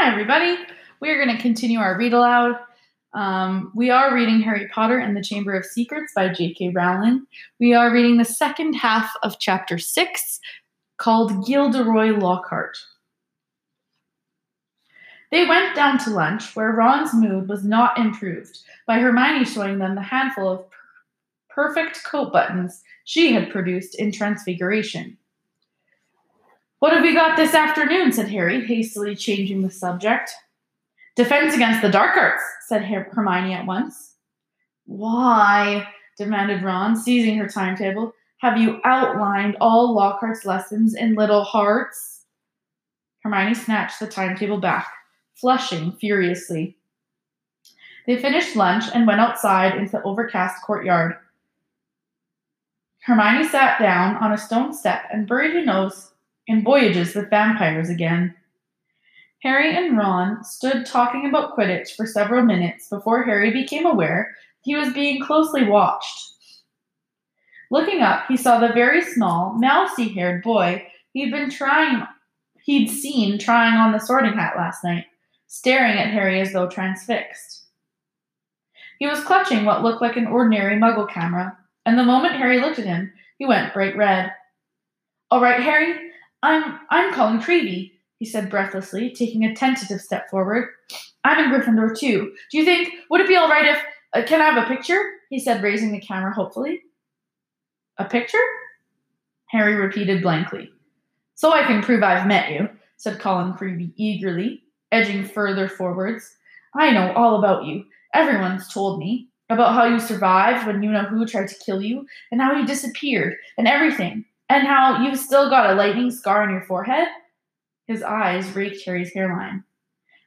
Hi, everybody. We are going to continue our read aloud. Um, we are reading Harry Potter and the Chamber of Secrets by J.K. Rowling. We are reading the second half of chapter six called Gilderoy Lockhart. They went down to lunch, where Ron's mood was not improved by Hermione showing them the handful of per- perfect coat buttons she had produced in Transfiguration. What have we got this afternoon? said Harry, hastily changing the subject. Defense against the dark arts, said Hermione at once. Why? demanded Ron, seizing her timetable. Have you outlined all Lockhart's lessons in little hearts? Hermione snatched the timetable back, flushing furiously. They finished lunch and went outside into the overcast courtyard. Hermione sat down on a stone step and buried her nose in voyages with vampires again. Harry and Ron stood talking about Quidditch for several minutes before Harry became aware he was being closely watched. Looking up, he saw the very small, mousy-haired boy he'd been trying he'd seen trying on the sorting hat last night, staring at Harry as though transfixed. He was clutching what looked like an ordinary muggle camera, and the moment Harry looked at him, he went bright red. All right, Harry, I'm I'm Colin Creevey, he said breathlessly, taking a tentative step forward. I'm in Gryffindor too. Do you think would it be all right if uh, can I have a picture? He said, raising the camera hopefully. A picture? Harry repeated blankly. So I can prove I've met you, said Colin Creevey eagerly, edging further forwards. I know all about you. Everyone's told me about how you survived when you know who tried to kill you, and how you disappeared, and everything, and how you've still got a lightning scar on your forehead. His eyes raked Harry's hairline.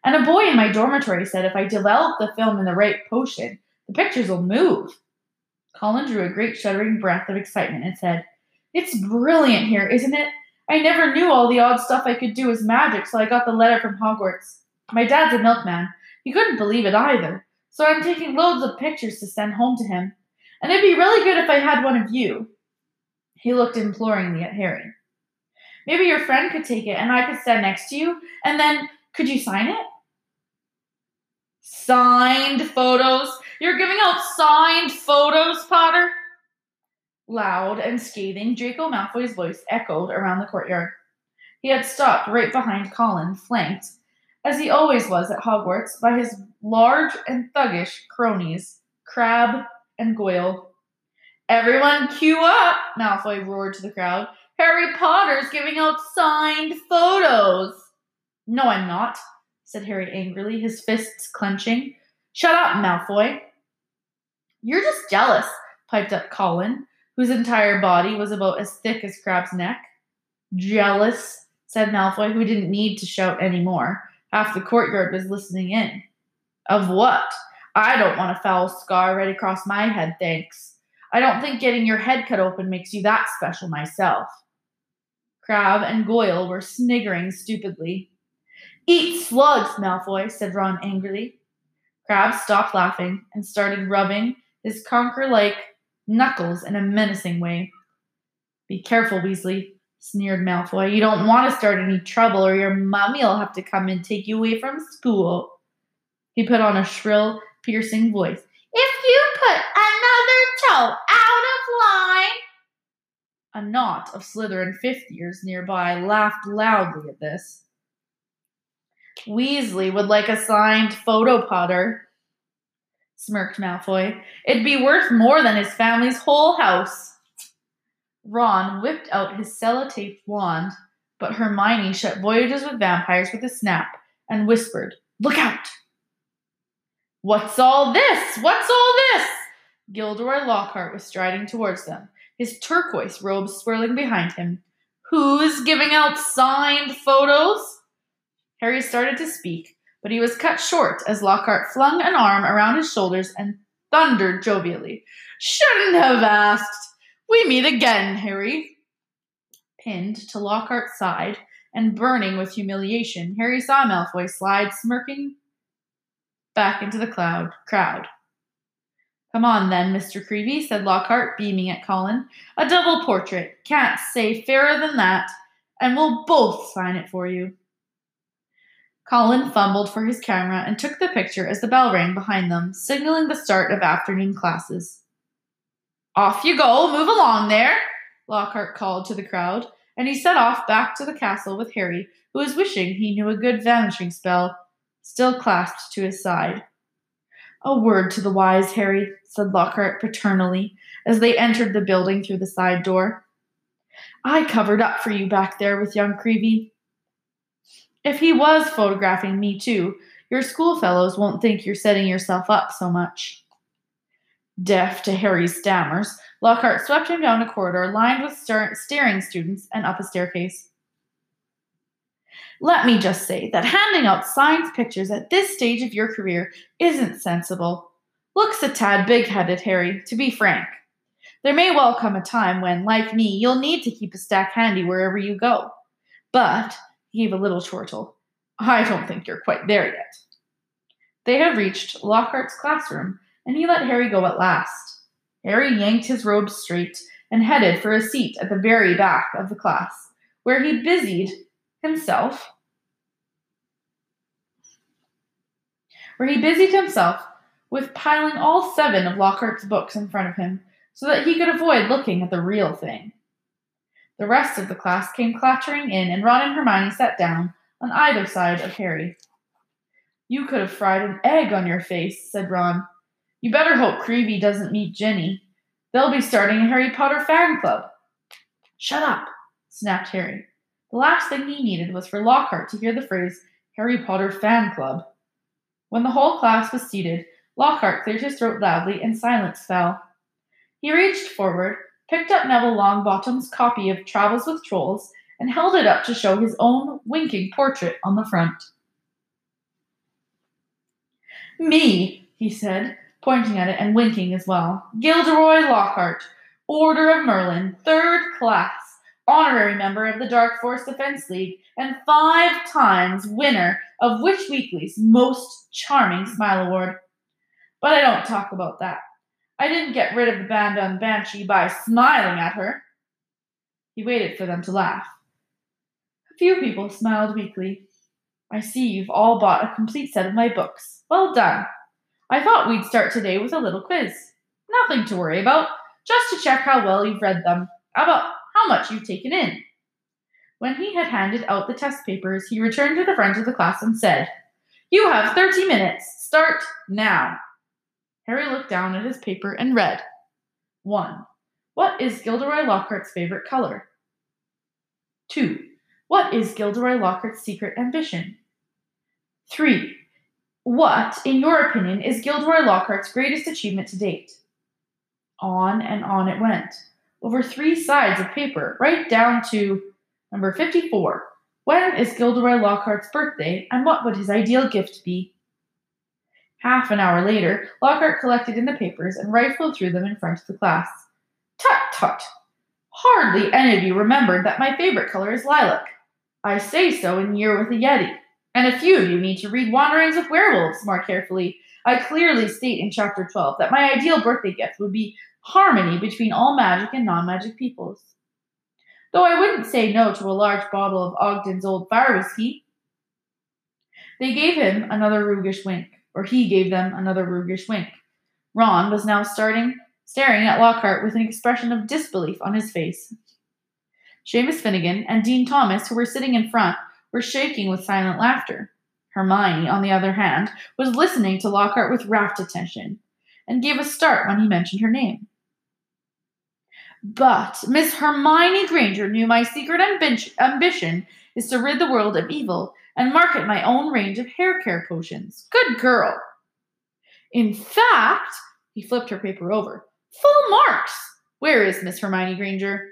And a boy in my dormitory said if I develop the film in the right potion, the pictures will move. Colin drew a great shuddering breath of excitement and said, It's brilliant here, isn't it? I never knew all the odd stuff I could do was magic, so I got the letter from Hogwarts. My dad's a milkman. He couldn't believe it either, so I'm taking loads of pictures to send home to him. And it'd be really good if I had one of you. He looked imploringly at Harry. Maybe your friend could take it and I could stand next to you, and then could you sign it? Signed photos? You're giving out signed photos, Potter? Loud and scathing, Draco Malfoy's voice echoed around the courtyard. He had stopped right behind Colin, flanked, as he always was at Hogwarts, by his large and thuggish cronies, Crabbe and Goyle. Everyone queue up, Malfoy roared to the crowd. Harry Potter's giving out signed photos. No, I'm not, said Harry angrily, his fists clenching. Shut up, Malfoy. You're just jealous, piped up Colin, whose entire body was about as thick as Crabbe's neck. Jealous, said Malfoy, who didn't need to shout any more. Half the courtyard was listening in. Of what? I don't want a foul scar right across my head, thanks. I don't think getting your head cut open makes you that special myself. Crabbe and Goyle were sniggering stupidly. Eat slugs, Malfoy, said Ron angrily. Crabbe stopped laughing and started rubbing his conker like knuckles in a menacing way. Be careful, Weasley, sneered Malfoy. You don't want to start any trouble, or your mummy'll have to come and take you away from school. He put on a shrill, piercing voice. If you put another toe out of line, a knot of Slytherin fifth years nearby laughed loudly at this. Weasley would like a signed photo Potter, smirked Malfoy. It'd be worth more than his family's whole house. Ron whipped out his sellotape wand, but Hermione shut Voyages with Vampires with a snap and whispered, Look out! What's all this? What's all this? Gilderoy Lockhart was striding towards them, his turquoise robe swirling behind him. Who's giving out signed photos? Harry started to speak, but he was cut short as Lockhart flung an arm around his shoulders and thundered jovially. Shouldn't have asked. We meet again, Harry. Pinned to Lockhart's side and burning with humiliation, Harry saw Malfoy slide smirking back into the cloud crowd. Come on then, Mr. Creevey, said Lockhart, beaming at Colin. A double portrait. Can't say fairer than that. And we'll both sign it for you. Colin fumbled for his camera and took the picture as the bell rang behind them, signaling the start of afternoon classes. Off you go, move along there, Lockhart called to the crowd, and he set off back to the castle with Harry, who was wishing he knew a good vanishing spell, still clasped to his side. A word to the wise, Harry, said Lockhart paternally as they entered the building through the side door. I covered up for you back there with young Creevey. If he was photographing me too, your schoolfellows won't think you're setting yourself up so much. Deaf to Harry's stammers, Lockhart swept him down a corridor lined with star- staring students and up a staircase. Let me just say that handing out signed pictures at this stage of your career isn't sensible. Looks a tad big headed, Harry, to be frank. There may well come a time when, like me, you'll need to keep a stack handy wherever you go. But, he gave a little chortle, I don't think you're quite there yet. They had reached Lockhart's classroom, and he let Harry go at last. Harry yanked his robe straight and headed for a seat at the very back of the class, where he busied himself he busied himself with piling all seven of Lockhart's books in front of him so that he could avoid looking at the real thing. The rest of the class came clattering in, and Ron and Hermione sat down on either side of Harry. You could have fried an egg on your face, said Ron. You better hope Creevey doesn't meet Ginny. They'll be starting a Harry Potter fan club. Shut up, snapped Harry. The last thing he needed was for Lockhart to hear the phrase Harry Potter fan club. When the whole class was seated, Lockhart cleared his throat loudly and silence fell. He reached forward, picked up Neville Longbottom's copy of Travels with Trolls, and held it up to show his own winking portrait on the front. Me, he said, pointing at it and winking as well. Gilderoy Lockhart, Order of Merlin, third class, honorary member of the Dark Force Defense League, and five times winner of Witch Weekly's Most Charming Smile Award. But I don't talk about that. I didn't get rid of the Bandon Banshee by smiling at her. He waited for them to laugh. A few people smiled weakly. I see you've all bought a complete set of my books. Well done. I thought we'd start today with a little quiz. Nothing to worry about, just to check how well you've read them, How about how much you've taken in. When he had handed out the test papers, he returned to the front of the class and said, You have 30 minutes. Start now. Harry looked down at his paper and read 1. What is Gilderoy Lockhart's favorite color? 2. What is Gilderoy Lockhart's secret ambition? 3. What, in your opinion, is Gilderoy Lockhart's greatest achievement to date? On and on it went, over three sides of paper, right down to number 54. When is Gilderoy Lockhart's birthday, and what would his ideal gift be? Half an hour later, Lockhart collected in the papers and rifled through them in front of the class. Tut tut! Hardly any of you remembered that my favorite color is lilac. I say so in Year with a Yeti. And a few of you need to read Wanderings of Werewolves more carefully. I clearly state in Chapter 12 that my ideal birthday gift would be harmony between all magic and non magic peoples. Though I wouldn't say no to a large bottle of Ogden's old fire whiskey. They gave him another roguish wink or he gave them another roguish wink. Ron was now starting staring at Lockhart with an expression of disbelief on his face. Seamus Finnegan and Dean Thomas, who were sitting in front, were shaking with silent laughter. Hermione, on the other hand, was listening to Lockhart with rapt attention, and gave a start when he mentioned her name. But Miss Hermione Granger knew my secret ambition is to rid the world of evil and market my own range of hair care potions. Good girl. In fact, he flipped her paper over. Full marks. Where is Miss Hermione Granger?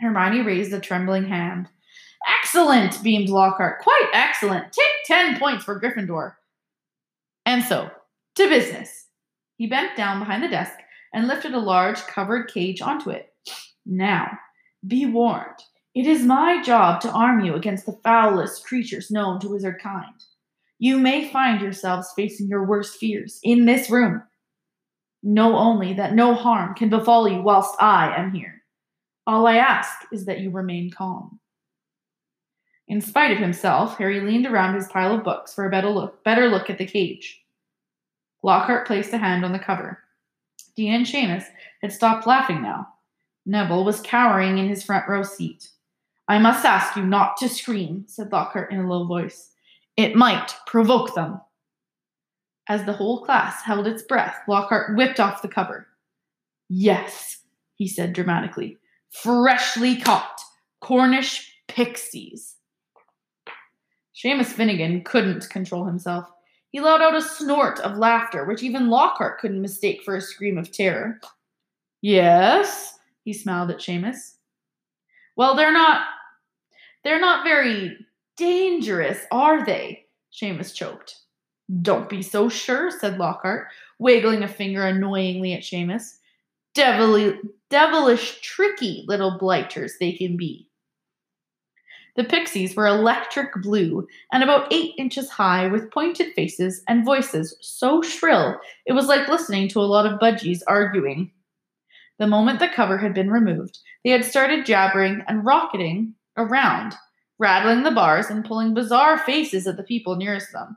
Hermione raised a trembling hand. Excellent, beamed Lockhart. Quite excellent. Take ten points for Gryffindor. And so, to business. He bent down behind the desk and lifted a large covered cage onto it. Now, be warned. It is my job to arm you against the foulest creatures known to wizard kind. You may find yourselves facing your worst fears in this room. Know only that no harm can befall you whilst I am here. All I ask is that you remain calm. In spite of himself, Harry leaned around his pile of books for a better look, better look at the cage. Lockhart placed a hand on the cover. Dean and Seamus had stopped laughing now. Neville was cowering in his front row seat. I must ask you not to scream, said Lockhart in a low voice. It might provoke them. As the whole class held its breath, Lockhart whipped off the cover. Yes, he said dramatically. Freshly caught Cornish pixies. Seamus Finnegan couldn't control himself. He let out a snort of laughter, which even Lockhart couldn't mistake for a scream of terror. Yes, he smiled at Seamus. Well, they're not they're not very dangerous, are they? Seamus choked. Don't be so sure, said Lockhart, wiggling a finger annoyingly at Seamus. Devil- devilish tricky little blighters they can be. The pixies were electric blue and about eight inches high, with pointed faces and voices so shrill it was like listening to a lot of budgies arguing. The moment the cover had been removed, they had started jabbering and rocketing around, rattling the bars and pulling bizarre faces at the people nearest them.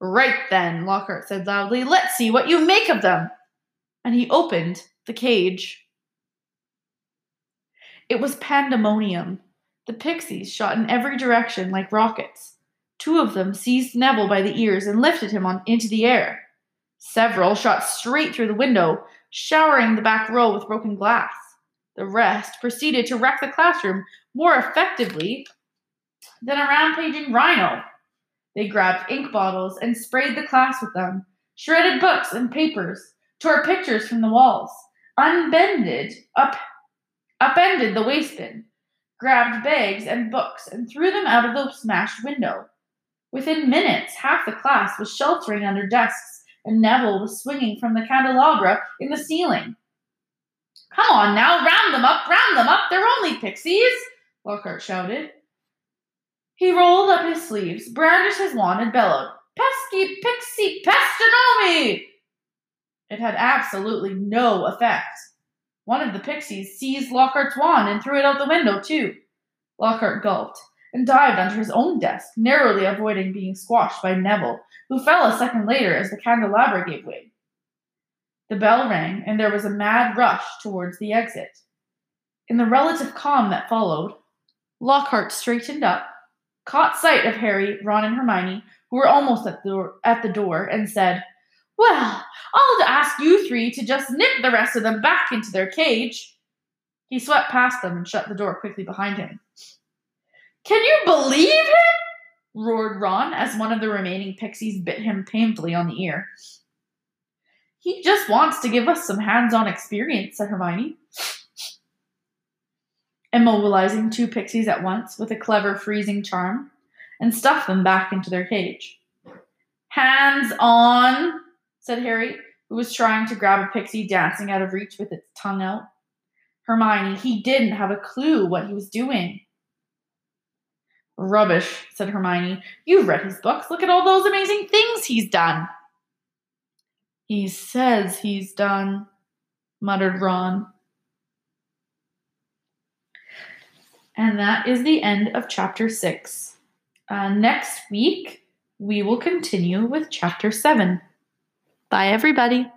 Right then, Lockhart said loudly, let's see what you make of them. And he opened the cage. It was pandemonium. The pixies shot in every direction like rockets. Two of them seized Neville by the ears and lifted him on into the air. Several shot straight through the window, showering the back row with broken glass. The rest proceeded to wreck the classroom more effectively than a rampaging rhino. They grabbed ink bottles and sprayed the class with them, shredded books and papers, tore pictures from the walls, unbended, up, upended the waste bin, grabbed bags and books and threw them out of the smashed window. Within minutes, half the class was sheltering under desks, and Neville was swinging from the candelabra in the ceiling. Come on now, round them up, round them up, they're only pixies, Lockhart shouted. He rolled up his sleeves, brandished his wand, and bellowed, Pesky pixie pestinomi! It had absolutely no effect. One of the pixies seized Lockhart's wand and threw it out the window, too. Lockhart gulped and dived under his own desk, narrowly avoiding being squashed by Neville, who fell a second later as the candelabra gave way. The bell rang, and there was a mad rush towards the exit. In the relative calm that followed, Lockhart straightened up, caught sight of Harry, Ron, and Hermione, who were almost at the door, at the door and said, Well, I'll ask you three to just nip the rest of them back into their cage. He swept past them and shut the door quickly behind him. Can you believe him? roared Ron as one of the remaining pixies bit him painfully on the ear. He just wants to give us some hands on experience, said Hermione. Immobilizing two pixies at once with a clever freezing charm, and stuffed them back into their cage. Hands on, said Harry, who was trying to grab a pixie dancing out of reach with its tongue out. Hermione, he didn't have a clue what he was doing. Rubbish, said Hermione. You've read his books. Look at all those amazing things he's done. He says he's done, muttered Ron. And that is the end of chapter six. Uh, next week, we will continue with chapter seven. Bye, everybody.